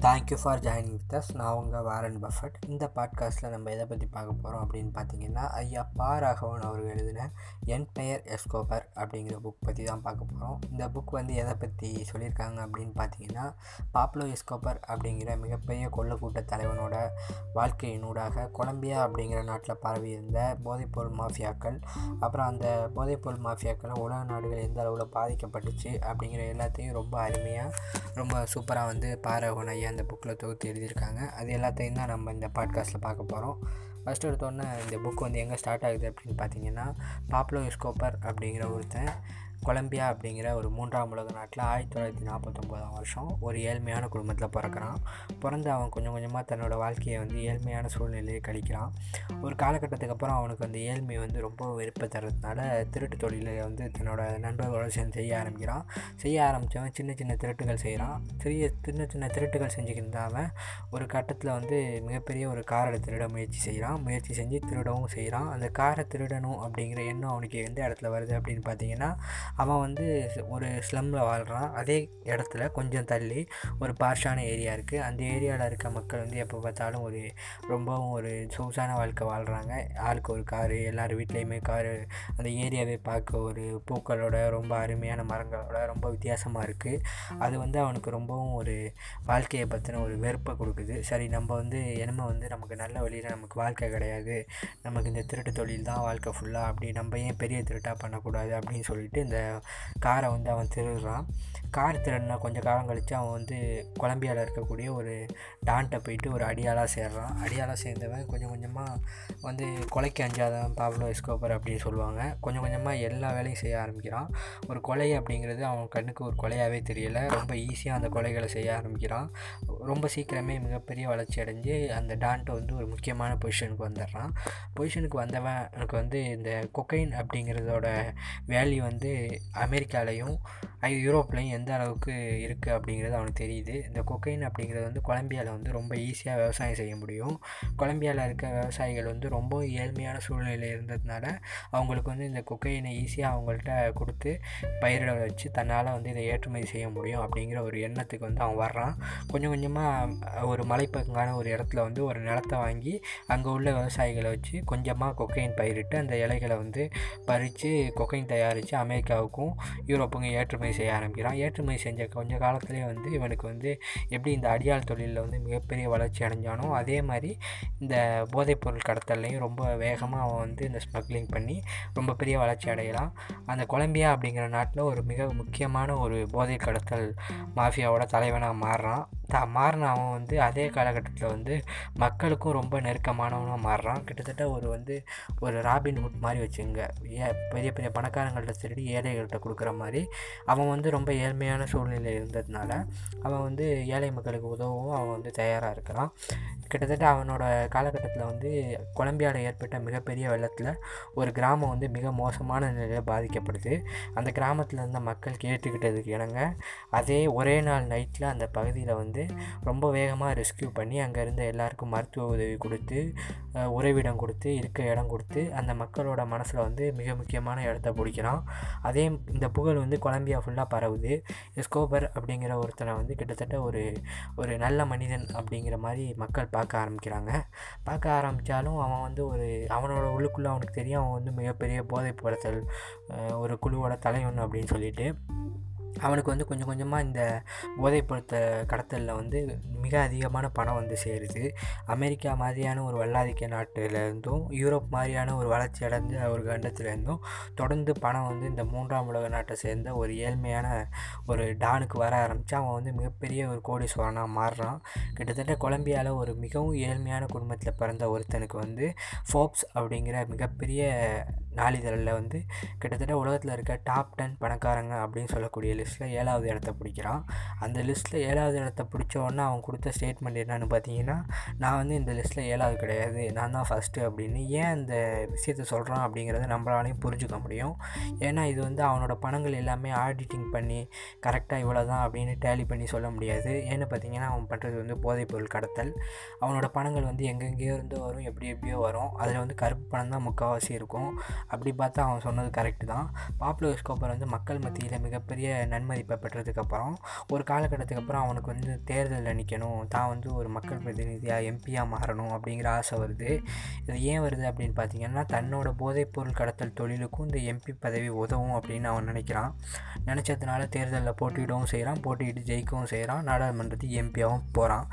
Thank you for joining with us நான் உங்கள் Warren Buffett இந்த பாட்காஸ்ட்டில் நம்ம எதை பற்றி பார்க்க போகிறோம் அப்படின்னு பார்த்தீங்கன்னா ஐயா பா ராகவன் அவர்கள் எழுதின என் பெயர் எஸ்கோபர் அப்படிங்கிற புக் பற்றி தான் பார்க்க போகிறோம் இந்த புக் வந்து எதை பற்றி சொல்லியிருக்காங்க அப்படின்னு பார்த்தீங்கன்னா பாப்லோ எஸ்கோபர் அப்படிங்கிற மிகப்பெரிய கொள்ளக்கூட்ட தலைவனோட வாழ்க்கையினூடாக கொலம்பியா அப்படிங்கிற நாட்டில் பரவி இருந்த போதைப்பொருள் மாஃபியாக்கள் அப்புறம் அந்த போதைப்பொருள் மாஃபியாக்களை உலக நாடுகள் எந்த அளவில் பாதிக்கப்பட்டுச்சு அப்படிங்கிற எல்லாத்தையும் ரொம்ப அருமையாக ரொம்ப சூப்பராக வந்து பாரகவன் ஐயா அந்த புக்கில் தொகுத்து எழுதியிருக்காங்க. அது எல்லாத்தையும் தான் நம்ம இந்த பாட்காஸ்ட்டில் பார்க்க போகிறோம் ஃபஸ்ட்டு எடுத்தோன்னே இந்த புக் வந்து எங்கே ஸ்டார்ட் ஆகுது அப்படின்னு பார்த்தீங்கன்னா பாப்லோ ஸ்கோப்பர் அப்படிங்கிற ஒருத்தன். கொலம்பியா அப்படிங்கிற ஒரு மூன்றாம் உலக நாட்டில் ஆயிரத்தி தொள்ளாயிரத்தி நாற்பத்தொம்போதாம் வருஷம் ஒரு ஏழ்மையான குடும்பத்தில் பிறக்கிறான். பிறந்து அவன் கொஞ்சம் கொஞ்சமாக தன்னோட வாழ்க்கையை வந்து ஏழ்மையான சூழ்நிலையை கழிக்கிறான். ஒரு காலகட்டத்துக்கு அப்புறம் அவனுக்கு அந்த ஏழ்மை வந்து ரொம்ப வெறுப்பை தர்றதுனால திருட்டு தொழிலை வந்து தன்னோட நண்பர்களோடு சேர்ந்து செய்ய ஆரம்பிக்கிறான். செய்ய ஆரம்பித்தவன் சின்ன சின்ன திருட்டுகள் செய்கிறான். சிறிய சின்ன சின்ன திருட்டுகள் செஞ்சுக்கிட்டு அவன் ஒரு கட்டத்தில் வந்து மிகப்பெரிய ஒரு காரை திருட முயற்சி செய்கிறான். முயற்சி செஞ்சு திருடவும் செய்கிறான். அந்த காரை திருடணும் அப்படிங்கிற எண்ணம் அவனுக்கு எந்த இடத்துல வருது அப்படின்னு பார்த்தீங்கன்னா அவன் வந்து ஒரு ஸ்லம்மில் வாழ்கிறான் அதே இடத்துல கொஞ்சம் தள்ளி ஒரு பார்ஷான ஏரியா இருக்குது அந்த ஏரியாவில் இருக்க மக்கள் வந்து எப்போ பார்த்தாலும் ஒரு ரொம்பவும் ஒரு சொகுசான வாழ்க்கை வாழ்கிறாங்க ஆளுக்கு ஒரு காரு எல்லார் வீட்லேயுமே காரு அந்த ஏரியாவே பார்க்க ஒரு பூக்களோட ரொம்ப அருமையான மரங்களோட ரொம்ப வித்தியாசமாக இருக்குது அது வந்து அவனுக்கு ரொம்பவும் ஒரு வாழ்க்கையை பற்றின ஒரு வெறுப்பை கொடுக்குது. சரி நம்ம வந்து என்னமோ வந்து நமக்கு நல்ல வழியில் நமக்கு வாழ்க்கை கிடையாது. நமக்கு இந்த திருட்டு தொழில் தான் வாழ்க்கை ஃபுல்லாக அப்படி நம்ம ஏன் பெரிய திருட்டாக பண்ணக்கூடாது அப்படின்னு சொல்லிட்டு இந்த காரை வந்து அவன் திருடுறான். கார் திருடின கொஞ்சம் காலம் கழித்து அவன் வந்து கொலம்பியாவில் இருக்கக்கூடிய ஒரு டான்ட்டை போயிட்டு ஒரு அடியாளாக சேர்றான். அடியாளாக சேர்ந்தவன் கொஞ்சம் கொஞ்சமாக வந்து கொலைக்கு அஞ்சாதவன் பாப்லோ எஸ்கோபர் அப்படின்னு சொல்லுவாங்க. கொஞ்சம் கொஞ்சமாக எல்லா வேலையும் செய்ய ஆரம்பிக்கிறான். ஒரு கொலை அப்படிங்கிறது அவன் கண்ணுக்கு ஒரு கொலையாகவே தெரியலை. ரொம்ப ஈஸியாக அந்த கொலைகளை செய்ய ஆரம்பிக்கிறான். ரொம்ப சீக்கிரமே மிகப்பெரிய வளர்ச்சி அடைஞ்சு அந்த டான்ட்டை வந்து ஒரு முக்கியமான பொசிஷனுக்கு வந்துடுறான். பொசிஷனுக்கு வந்தவன் எனக்கு வந்து இந்த கொக்கைன் அப்படிங்கிறதோட வேல்யூ வந்து அமெரிக்காலையும் யூரோப்லேயும் எந்த அளவுக்கு இருக்குது அப்படிங்கிறது அவனுக்கு தெரியுது. இந்த கொக்கைன் அப்படிங்கிறது வந்து கொலம்பியாவில் வந்து ரொம்ப ஈஸியாக விவசாயம் செய்ய முடியும். கொலம்பியாவில் இருக்க விவசாயிகள் வந்து ரொம்ப ஏழ்மையான சூழ்நிலையில் இருந்ததுனால அவங்களுக்கு வந்து இந்த கொக்கையினை ஈஸியாக அவங்கள்ட்ட கொடுத்து பயிரிட வச்சு தன்னால் வந்து இதை ஏற்றுமதி செய்ய முடியும் அப்படிங்கிற ஒரு எண்ணத்துக்கு வந்து அவன் வர்றான். கொஞ்சம் கொஞ்சமாக ஒரு மலைப்பக்கான ஒரு இடத்துல வந்து ஒரு நிலத்தை வாங்கி அங்கே உள்ள விவசாயிகளை வச்சு கொஞ்சமாக கொக்கைன் பயிரிட்டு அந்த இலைகளை வந்து பறித்து கொக்கைன் தயாரித்து அமெரிக்காவுக்கும் யூரோப்புக்கும் ஏற்றுமதி செய்ய ஆரம்பிக்கிறான். ஏற்றுமதி செஞ்ச கொஞ்ச காலத்துலேயே வந்து இவனுக்கு வந்து எப்படி இந்த அடியாள் தொழிலில் வந்து மிகப்பெரிய வளர்ச்சி அடைஞ்சானோ அதே மாதிரி இந்த போதைப்பொருள் கடத்தல்லையும் ரொம்ப வேகமாக அவன் வந்து இந்த ஸ்மக்லிங் பண்ணி ரொம்ப பெரிய வளர்ச்சி அடையலாம். அந்த கொலம்பியா அப்படிங்கிற நாட்டில் ஒரு மிக முக்கியமான ஒரு போதை கடத்தல் மாஃபியாவோட தலைவனாக மாறுறான். த மாறின அவன் வந்து அதே காலகட்டத்தில் வந்து மக்களுக்கும் ரொம்ப நெருக்கமானவனாக மாறுறான். கிட்டத்தட்ட ஒரு வந்து ஒரு ராபின் ஹுட் மாதிரி வச்சுங்க ஏ பெரிய பெரிய பணக்காரங்கள்ட்ட திருடி ஏழைகள்கிட்ட கொடுக்குற மாதிரி அவன் வந்து ரொம்ப ஏழ்மையான சூழ்நிலை இருந்ததுனால அவன் வந்து ஏழை மக்களுக்கு உதவவும் அவன் வந்து தயாராக இருக்கிறான். கிட்டத்தட்ட அவனோட காலகட்டத்தில் வந்து கொலம்பியாவில் ஏற்பட்ட மிகப்பெரிய வெள்ளத்தில் ஒரு கிராமம் வந்து மிக மோசமான நிலையில் பாதிக்கப்படுது. அந்த கிராமத்தில் இருந்த மக்கள் கேட்டுக்கிட்டதுக்கு இணங்க அதே ஒரே நாள் நைட்டில் அந்த பகுதியில் வந்து ரொம்ப வேகமாக ரெஸ்கியூ பண்ணி அங்கே இருந்த எல்லாருக்கும் மருத்துவ உதவி கொடுத்து உறைவிடம் கொடுத்து இருக்க இடம் கொடுத்து அந்த மக்களோட மனசில் வந்து மிக முக்கியமான இடத்த பிடிக்கிறான். அதே இந்த புகழ் வந்து கொலம்பியா ஃபுல்லாக பரவுது. எஸ்கோபர் அப்படிங்கிற ஒருத்தனை வந்து கிட்டத்தட்ட ஒரு ஒரு நல்ல மனிதன் அப்படிங்கிற மாதிரி மக்கள் பார்க்க ஆரம்பிக்கிறாங்க. பார்க்க ஆரம்பித்தாலும் அவன் வந்து ஒரு அவனோட உள்ளுக்குள்ளே அவனுக்கு தெரியும் அவன் வந்து மிகப்பெரிய போதைப்படுத்தல் ஒரு குழுவோட தலைவன் அப்படின்னு சொல்லிட்டு. அவனுக்கு வந்து கொஞ்சம் கொஞ்சமாக இந்த போதைப்படுத்த கடத்தலில் வந்து மிக அதிகமான பணம் வந்து சேருது. அமெரிக்கா மாதிரியான ஒரு வல்லாதிக்க நாட்டிலேருந்தும் யூரோப் மாதிரியான ஒரு வளர்ச்சி அடைந்த ஒரு கண்டத்துலேருந்தும் தொடர்ந்து பணம் வந்து இந்த மூன்றாம் உலக நாட்டை சேர்ந்த ஒரு ஏழ்மையான ஒரு டானுக்கு வர ஆரம்பித்து அவன் வந்து மிகப்பெரிய ஒரு கோடீஸ்வரனாக மாறுறான். கிட்டத்தட்ட கொலம்பியாவில் ஒரு மிகவும் ஏழ்மையான குடும்பத்தில் பிறந்த ஒருத்தனுக்கு வந்து ஃபோப்ஸ் அப்படிங்கிற மிகப்பெரிய நாளிதழில் வந்து கிட்டத்தட்ட உலகத்தில் இருக்க டாப் டென் பணக்காரங்க அப்படின்னு சொல்லக்கூடிய லிஸ்ட்டில் ஏழாவது இடத்த பிடிக்கிறான். அந்த லிஸ்ட்டில் ஏழாவது இடத்த பிடிச்சவொன்னே அவன் கொடுத்த ஸ்டேட்மெண்ட் என்னன்னு பார்த்தீங்கன்னா நான் வந்து இந்த லிஸ்ட்டில் ஏழாவது கிடையாது நான் தான் ஃபஸ்ட்டு அப்படின்னு ஏன் அந்த விஷயத்த சொல்கிறான் அப்படிங்கிறத நம்மளாலையும் புரிஞ்சுக்க முடியும். ஏன்னா இது வந்து அவனோட பணங்கள் எல்லாமே ஆடிட்டிங் பண்ணி கரெக்டாக இவ்வளோ தான் அப்படின்னு டேலி பண்ணி சொல்ல முடியாது. ஏன்னு பார்த்தீங்கன்னா அவன் பண்ணுறது வந்து போதைப்பொருள் கடத்தல். அவனோட பணங்கள் வந்து எங்கெங்கேயோ இருந்து வரும் எப்படி எப்படியோ வரும். அதில் வந்து கருப்பு பணம் தான் முக்கால்வாசி இருக்கும். அப்படி பார்த்தா அவன் சொன்னது கரெக்டு தான். பாப்லோ எஸ்கோபர் வந்து மக்கள் மத்தியில் மிகப்பெரிய நன்மதிப்பை பெற்றதுக்கப்புறம் ஒரு காலகட்டத்துக்கு அப்புறம் அவனுக்கு வந்து தேர்தலில் நிற்கணும் தான் வந்து ஒரு மக்கள் பிரதிநிதியாக எம்பியாக மாறணும் அப்படிங்கிற ஆசை வருது. இது ஏன் வருது அப்படின்னு பார்த்தீங்கன்னா தன்னோட போதைப்பொருள் கடத்தல் தொழிலுக்கும் இந்த எம்பி பதவி உதவும் அப்படின்னு அவன் நினைக்கிறான். நினச்சதுனால தேர்தலில் போட்டியிடவும் செய்கிறான் போட்டியிட்டு ஜெயிக்கவும் செய்கிறான் நாடாளுமன்றத்துக்கு எம்பியாகவும் போகிறான்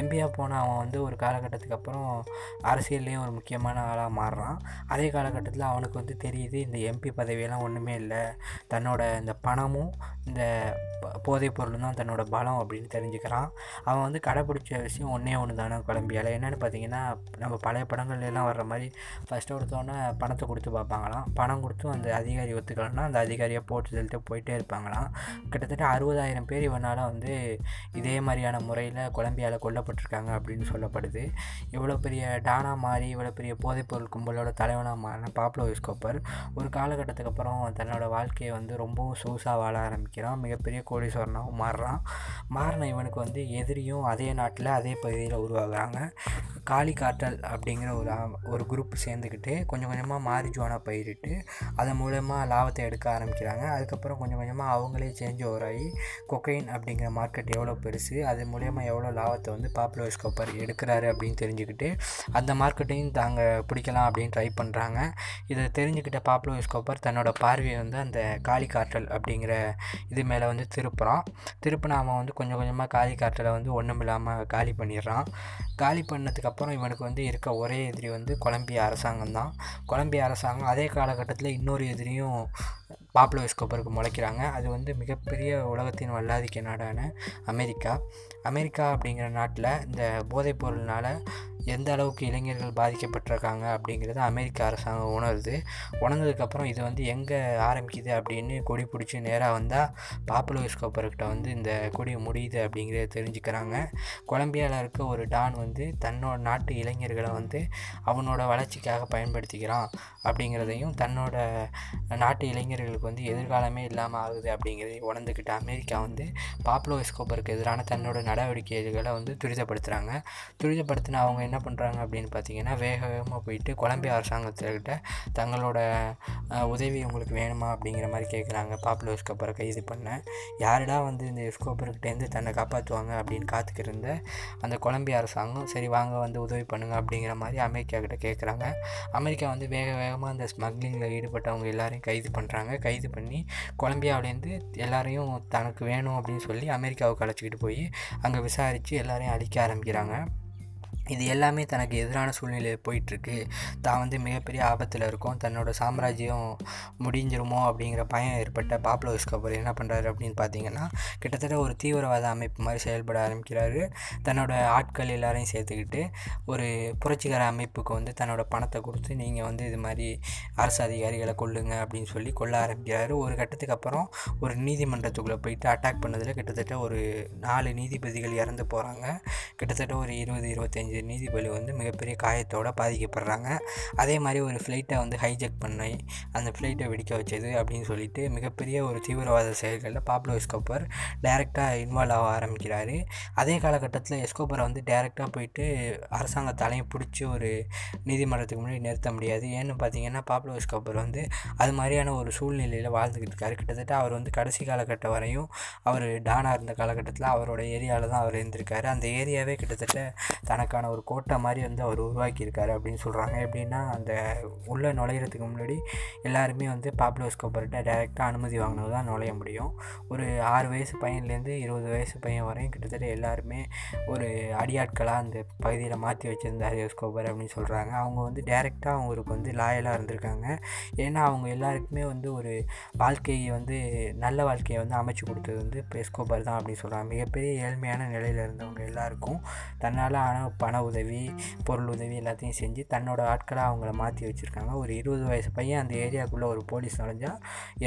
எம்பியாக போன அவன் வந்து ஒரு காலகட்டத்துக்கு அப்புறம் அரசியல்லையும் ஒரு முக்கியமான ஆளாக மாறுறான். அதே காலகட்டத்தில் அவனுக்கு வந்து தெரியுது இந்த எம்பி பதவியெல்லாம் ஒன்றுமே இல்லை. தன்னோட இந்த பணமும் இந்த போதைப் பொருளும் தான் தன்னோட பலம் அப்படின்னு தெரிஞ்சுக்கிறான். அவன் வந்து கடைப்பிடிச்ச விஷயம் ஒன்றே ஒன்று தானே கொலம்பியாவில் என்னென்னு பார்த்தீங்கன்னா நம்ம பழைய படங்கள்லாம் வர்ற மாதிரி ஃபஸ்ட்டு எடுத்தோன்னே பணத்தை கொடுத்து பார்ப்பாங்களாம். பணம் கொடுத்தும் அந்த அதிகாரி ஒத்துக்கலன்னா அந்த அதிகாரியை போட்டு சொல்லிட்டு போயிட்டே இருப்பாங்களாம். கிட்டத்தட்ட அறுபதாயிரம் பேர் இவனால் வந்து இதே மாதிரியான முறையில் கொலம்பியாவில் கொல்லப்பட்டிருக்காங்க அப்படின்னு சொல்லப்படுது. இவ்வளோ பெரிய டானா மாறி இவ்வளோ பெரிய போதைப்பொருள் கும்பலோட தலைவனாக மாறின பாப்லோ ஒரு காலகட்டத்துக்கு அப்புறம் தன்னோட வாழ்க்கையை வந்து ரொம்பவும் சூசாக வாழ ஆரம்பிக்கிறான். மிகப்பெரிய கோடீஸ்வரனாகவும் மாறுறான். மாறின இவனுக்கு வந்து எதிரியும் அதே நாட்டில் அதே பகுதியில் உருவாகுறாங்க. காளி காட்டல் அப்படிங்கிற ஒரு ஒரு குரூப் சேர்ந்துக்கிட்டு கொஞ்சம் கொஞ்சமாக மாரிஜுவானா பயிரிட்டு அதன் மூலயமா லாபத்தை எடுக்க ஆரம்பிக்கிறாங்க. அதுக்கப்புறம் கொஞ்சம் கொஞ்சமாக அவங்களே சேஞ்ச் ஓவர் ஆகி கொக்கைன் அப்படிங்கிற மார்க்கெட் எவ்வளோ பெருசு அது மூலயமா எவ்வளோ லாபத்தை வந்து பாப்புலர் ஸ்கோப்பர் எடுக்கிறாரு அப்படின்னு தெரிஞ்சுக்கிட்டு அந்த மார்க்கெட்டையும் தாங்க பிடிக்கலாம் அப்படின்னு ட்ரை பண்ணுறாங்க இதை தெரிஞ்சுக்கிட்ட பாப்லோ ஸ்கோப்பர் தன்னோட பார்வையை வந்து அந்த காளி காற்றல் அப்படிங்கிற இது மேலே வந்து திருப்புறான். திருப்பினா அவன் வந்து கொஞ்சம் கொஞ்சமாக காளி காற்றலை வந்து ஒன்றும் இல்லாமல் காலி பண்ணிடுறான். காலி பண்ணதுக்கப்புறம் இவனுக்கு வந்து இருக்க ஒரே எதிரி வந்து கொலம்பியா அரசாங்கம் தான். கொலம்பிய அரசாங்கம் அதே காலகட்டத்தில் இன்னொரு எதிரியும் பாப்லோ எஸ்கோப்பருக்கு முளைக்கிறாங்க. அது வந்து மிகப்பெரிய உலகத்தின் வல்லாதிக்க நாடான அமெரிக்கா. அமெரிக்கா அப்படிங்கிற நாட்டில் இந்த போதைப்பொருள்னால் எந்த அளவுக்கு இளைஞர்கள் பாதிக்கப்பட்டிருக்காங்க அப்படிங்கிறத அமெரிக்க அரசாங்கம் உணருது. உணர்ந்ததுக்கப்புறம் இது வந்து எங்கே ஆரம்பிக்குது அப்படின்னு கொடி பிடிச்சி நேராக வந்தால் பாப்புலோஸ்கோப்பர்கிட்ட வந்து இந்த கொடி முடியுது அப்படிங்கிறத தெரிஞ்சுக்கிறாங்க. கொலம்பியாவில் இருக்க ஒரு டான் வந்து தன்னோட நாட்டு இளைஞர்களை வந்து அவனோட வளர்ச்சிக்காக பயன்படுத்திக்கிறான் அப்படிங்கிறதையும் தன்னோட நாட்டு இளைஞர்களுக்கு வந்து எதிர்காலமே இல்லாமல் ஆகுது அப்படிங்கிறதையும் உணர்ந்துக்கிட்ட அமெரிக்கா வந்து பாப்லோ எஸ்கோப்பருக்கு எதிரான தன்னோட நடவடிக்கைகளை வந்து துரிதப்படுத்துகிறாங்க துரிதப்படுத்தின அவங்க என்ன என்ன பண்ணுறாங்க அப்படின்னு பார்த்தீங்கன்னா வேக வேகமாக போயிட்டு கொலம்பியா அரசாங்கத்துக்கிட்ட தங்களோட உதவி உங்களுக்கு வேணுமா அப்படிங்கிற மாதிரி கேட்குறாங்க பாப்புலர் எஸ்கோப்பரை கைது பண்ண. யாருடா வந்து இந்த எஸ்கோப்பர்கிட்டேருந்து தன்னை காப்பாற்றுவாங்க அப்படின்னு காத்துக்கிட்டு இருந்த அந்த கொலம்பியா அரசாங்கம் சரி வாங்க வந்து உதவி பண்ணுங்கள் அப்படிங்கிற மாதிரி அமெரிக்கா கிட்ட கேட்குறாங்க அமெரிக்கா வந்து வேக வேகமாக அந்த ஸ்மக்லிங்கில் ஈடுபட்டவங்க எல்லாரையும் கைது பண்ணுறாங்க கைது பண்ணி கொலம்பியாவிலேருந்து எல்லாரையும் தனக்கு வேணும் அப்படின்னு சொல்லி அமெரிக்காவுக்கு அழைச்சிக்கிட்டு போய் அங்கே விசாரித்து எல்லாரையும் அழிக்க ஆரம்பிக்கிறாங்க. இது எல்லாமே தனக்கு எதிரான சூழ்நிலையில் போயிட்டுருக்கு. தான் வந்து மிகப்பெரிய ஆபத்தில் இருக்கும். தன்னோட சாம்ராஜ்யம் முடிஞ்சிருமோ அப்படிங்கிற பயம் ஏற்பட்ட பாப்லோ எஸ்கோபர் என்ன பண்ணுறாரு அப்படின்னு பார்த்தீங்கன்னா கிட்டத்தட்ட ஒரு தீவிரவாத அமைப்பு மாதிரி செயல்பட ஆரம்பிக்கிறாரு. தன்னோட ஆட்கள் எல்லாரையும் சேர்த்துக்கிட்டு ஒரு புரட்சிகர அமைப்புக்கு வந்து தன்னோட பணத்தை கொடுத்து நீங்கள் வந்து இது மாதிரி அரசு அதிகாரிகளை கொள்ளுங்க அப்படின்னு சொல்லி கொள்ள ஆரம்பிக்கிறாரு. ஒரு கட்டத்துக்கு அப்புறம் ஒரு நீதிமன்றத்துக்குள்ளே போயிட்டு அட்டாக் பண்ணதில் கிட்டத்தட்ட ஒரு நாலு நீதிபதிகள் இறந்து போகிறாங்க கிட்டத்தட்ட ஒரு இருபது இருபத்தஞ்சி நீதிபதி வந்து மிகப்பெரிய காயத்தோடு பாதிக்கப்படுறாங்க. அதே மாதிரி ஒரு ஃப்ளைட்டை வந்து ஹைஜெக் பண்ணி அந்த ஃப்ளைட்டை வெடிக்க வச்சது அப்படின்னு சொல்லிட்டு மிகப்பெரிய ஒரு தீவிரவாத செயல்களில் பாப்லோ எஸ்கோப்பர் டைரெக்டாக இன்வால்வ் ஆக ஆரம்பிக்கிறார். அதே காலகட்டத்தில் எஸ்கோப்பரை வந்து டைரெக்டாக போயிட்டு அரசாங்கத்தாலையும் பிடிச்சி ஒரு நீதிமன்றத்துக்கு முன்னாடி நிறுத்த முடியாது. ஏன்னு பார்த்தீங்கன்னா பாப்லோ எஸ்கோப்பர் வந்து அது மாதிரியான ஒரு சூழ்நிலையில் வாழ்ந்துக்கிட்டு இருக்காரு. கிட்டத்தட்ட அவர் வந்து கடைசி காலகட்டம் வரையும் அவர் டானாக இருந்த காலகட்டத்தில் அவரோட ஏரியாவில் தான் அவர் இருந்திருக்காரு. அந்த ஏரியாவே கிட்டத்தட்ட தனக்கான ஒரு கோட்டை மாதிரி வந்து அவர் உருவாக்கியிருக்காரு அப்படின்னு சொல்கிறாங்க எப்படின்னா அந்த உள்ளே நுழையிறதுக்கு முன்னாடி எல்லாருமே வந்து பாப்லோ எஸ்கோப்பர்கிட்ட டைரெக்டாக அனுமதி வாங்கினது தான் நுழைய முடியும். ஒரு ஆறு வயசு பையன்லேருந்து இருபது வயசு பையன் வரையும் கிட்டத்தட்ட எல்லாருமே ஒரு அடியாட்களாக அந்த பகுதியில் மாற்றி வச்சுருந்தார் எஸ்கோபர் அப்படின்னு சொல்கிறாங்க அவங்க வந்து டைரெக்டாக அவங்களுக்கு வந்து லாயலாக இருந்திருக்காங்க. ஏன்னா அவங்க எல்லாருக்குமே வந்து ஒரு வாழ்க்கையை வந்து நல்ல வாழ்க்கையை வந்து அமைச்சு கொடுத்தது வந்து இப்போ எஸ்கோபர் தான் அப்படின்னு சொல்கிறாங்க மிகப்பெரிய ஏழ்மையான நிலையில் இருந்தவங்க எல்லாருக்கும் தன்னால் ஆனால் பண பண உதவி பொருள் உதவி எல்லாத்தையும் செஞ்சு தன்னோட ஆட்களை அவங்கள மாற்றி வச்சுருக்காங்க. ஒரு இருபது வயசு பையன் அந்த ஏரியாவுக்குள்ளே ஒரு போலீஸ் நுழைஞ்சால்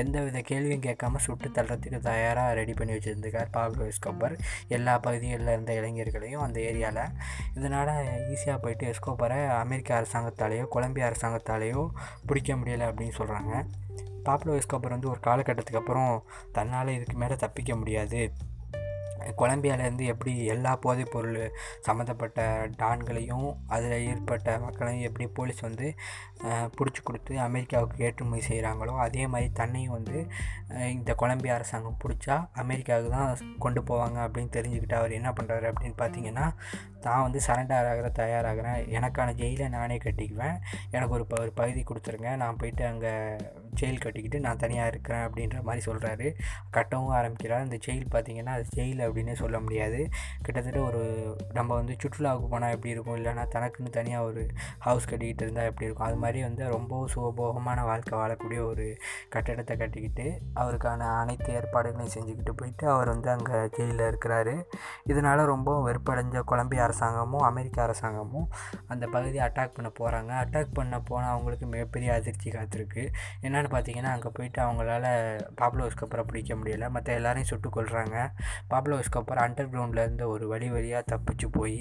எந்த வித கேள்வியும் கேட்காம சுட்டு தள்ளுறதுக்கு தயாராக ரெடி பண்ணி வச்சுருந்துருக்கார் பாப்லோ எஸ்கோபர் எல்லா பகுதிகளில் இருந்த இளைஞர்களையும் அந்த ஏரியாவில் இதனால் ஈஸியாக போயிட்டு எஸ்கோப்பரை அமெரிக்க அரசாங்கத்தாலேயோ கொலம்பியா அரசாங்கத்தாலேயோ பிடிக்க முடியலை அப்படின்னு சொல்கிறாங்க பாப்லோ எஸ்கோபர் வந்து ஒரு காலகட்டத்துக்கு அப்புறம் தன்னால் இதுக்கு மேலே தப்பிக்க முடியாது. கொலம்பியாவிலேருந்து எப்படி எல்லா போதைப் பொருள் சம்மந்தப்பட்ட டான்களையும் அதில் ஏற்பட்ட மக்களையும் எப்படி போலீஸ் வந்து பிடிச்சி கொடுத்து அமெரிக்காவுக்கு ஏற்றுமதி செய்கிறாங்களோ அதே மாதிரி தன்னையும் வந்து இந்த கொலம்பியா அரசாங்கம் பிடிச்சா அமெரிக்காவுக்கு தான் கொண்டு போவாங்க அப்படின்னு தெரிஞ்சுக்கிட்டு அவர் என்ன பண்ணுறாரு அப்படின்னு பார்த்தீங்கன்னா தான் வந்து சரண்டர் ஆகிற தயாராகிறேன். எனக்கான ஜெயிலை நானே கட்டிக்குவேன். எனக்கு ஒரு ப ஒரு பகுதி கொடுத்துருங்க. நான் போயிட்டு அங்கே ஜெயில் கட்டிக்கிட்டு நான் தனியாக இருக்கிறேன் அப்படின்ற மாதிரி சொல்கிறாரு கட்டவும் ஆரம்பிக்கிறார். அந்த ஜெயில் பார்த்திங்கன்னா அது ஜெயில் அப்படின்னே சொல்ல முடியாது. கிட்டத்தட்ட ஒரு நம்ம வந்து சுற்றுலாவுக்கு போனால் எப்படி இருக்கும்? இல்லைனா தனக்குன்னு தனியாக ஒரு ஹவுஸ் கட்டிக்கிட்டு இருந்தால் எப்படி இருக்கும்? அது மாதிரி வந்து ரொம்ப சுகபோகமான வாழ்க்கை வாழக்கூடிய ஒரு கட்டடத்தை கட்டிக்கிட்டு அவருக்கான அனைத்து ஏற்பாடுகளையும் செஞ்சுக்கிட்டு போயிட்டு அவர் வந்து அங்கே ஜெயிலில் இருக்கிறாரு. இதனால் ரொம்ப வெறுப்படைஞ்ச கொலம்பிய அரசாங்கமும் அமெரிக்க அரசாங்கமும் அந்த பகுதியை அட்டாக் பண்ண போகிறாங்க அட்டாக் பண்ண போனால் அவங்களுக்கு மிகப்பெரிய அதிர்ச்சி காத்திருக்கு. என்னென்னு பார்த்தீங்கன்னா அங்கே போயிட்டு அவங்களால பாப்லோஸ் கப்பரை பிடிக்க முடியலை. மற்ற எல்லாரையும் சுட்டு கொள்கிறாங்க பாப்லோ எஸ்கோப்பர் அண்டர் கிரவுண்ட்லேருந்து ஒரு வழி வழியாக தப்பிச்சு போய்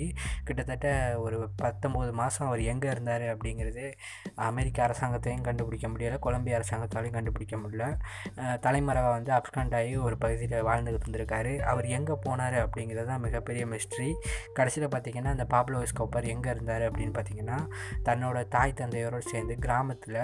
கிட்டத்தட்ட ஒரு பத்தொம்போது மாதம் அவர் எங்கே இருந்தார் அப்படிங்கிறது அமெரிக்க அரசாங்கத்தையும் கண்டுபிடிக்க முடியலை. கொலம்பிய அரசாங்கத்தாலையும் கண்டுபிடிக்க முடியல. தலைமறைவாக வந்து அப்காண்ட் ஆகி ஒரு பகுதியில் வாழ்ந்துகிட்டு இருந்திருக்காரு. அவர் எங்கே போனார் அப்படிங்கிறது தான் மிகப்பெரிய மிஸ்ட்ரி கடைசியில் பார்த்திங்கன்னா அந்த பாப்லோஸ் கப்பர் எங்கே இருந்தார் அப்படின்னு பார்த்தீங்கன்னா தன்னோட தாய் தந்தையோடு சேர்ந்து கிராமத்தில்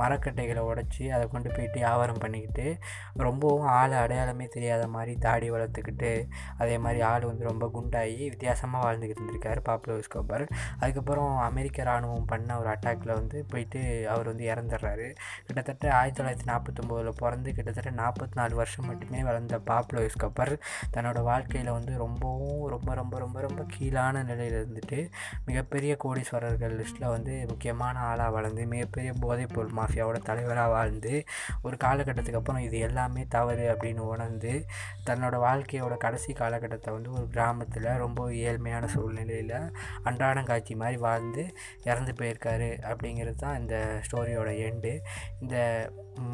மரக்கட்டைகளை உடச்சி அதை கொண்டு போயிட்டு வியாபாரம் பண்ணிக்கிட்டு ரொம்பவும் ஆள் அடையாளமே தெரியாத மாதிரி தாடி வளர்த்துக்கிட்டு அதே மாதிரி ஆள் வந்து ரொம்ப குண்டாகி வித்தியாசமாக வாழ்ந்துக்கிட்டு இருந்திருக்காரு பாப்லோ எஸ்கோப்பர் அதுக்கப்புறம் அமெரிக்க இராணுவம் பண்ண ஒரு அட்டாக்கில் வந்து போயிட்டு அவர் வந்து இறந்துடுறாரு. கிட்டத்தட்ட ஆயிரத்தி தொள்ளாயிரத்தி நாற்பத்தொம்போதில் பிறந்து கிட்டத்தட்ட நாற்பத்தி நாலு வருஷம் மட்டுமே வளர்ந்த பாப்லோ எஸ்கோப்பர் தன்னோட வாழ்க்கையில் வந்து ரொம்பவும் ரொம்ப ரொம்ப ரொம்ப ரொம்ப கீழான நிலையில் இருந்துட்டு மிகப்பெரிய கோடீஸ்வரர்கள் லிஸ்ட்டில் வந்து முக்கியமான ஆளாக வளர்ந்து மிகப்பெரிய போதைப்பொருள் மாஃபியாவோட தலைவராக வந்து ஒரு காலகட்டத்துக்கு அப்புறம் இது எல்லாமே தவறு அப்படின்னு உணர்ந்து தன்னோட வாழ்க்கையோட கடைசி காலகட்டத்தை வந்து ஒரு கிராமத்தில் ரொம்ப ஏழ்மையான சூழ்நிலையில் அன்றாடம் காட்சி மாதிரி வாழ்ந்து இறந்து போயிருக்காரு அப்படிங்கிறது தான் இந்த ஸ்டோரியோட எண்டு இந்த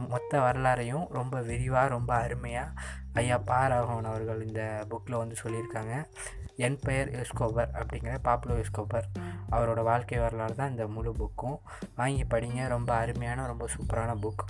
மொத்த வரலாறையும் ரொம்ப விரிவாக ரொம்ப அருமையாக ஐயா பா ராகவன் அவர்கள் இந்த புக்கில் வந்து சொல்லியிருக்காங்க என் பெயர் எஸ்கோபர் அப்படிங்கிற பாப்புலோ எஸ்கோபர் அவரோட வாழ்க்கை வரலாறு தான் இந்த முழு புக்கும் வாங்கி படிங்க ரொம்ப அருமையான ரொம்ப சூப்பரான புக்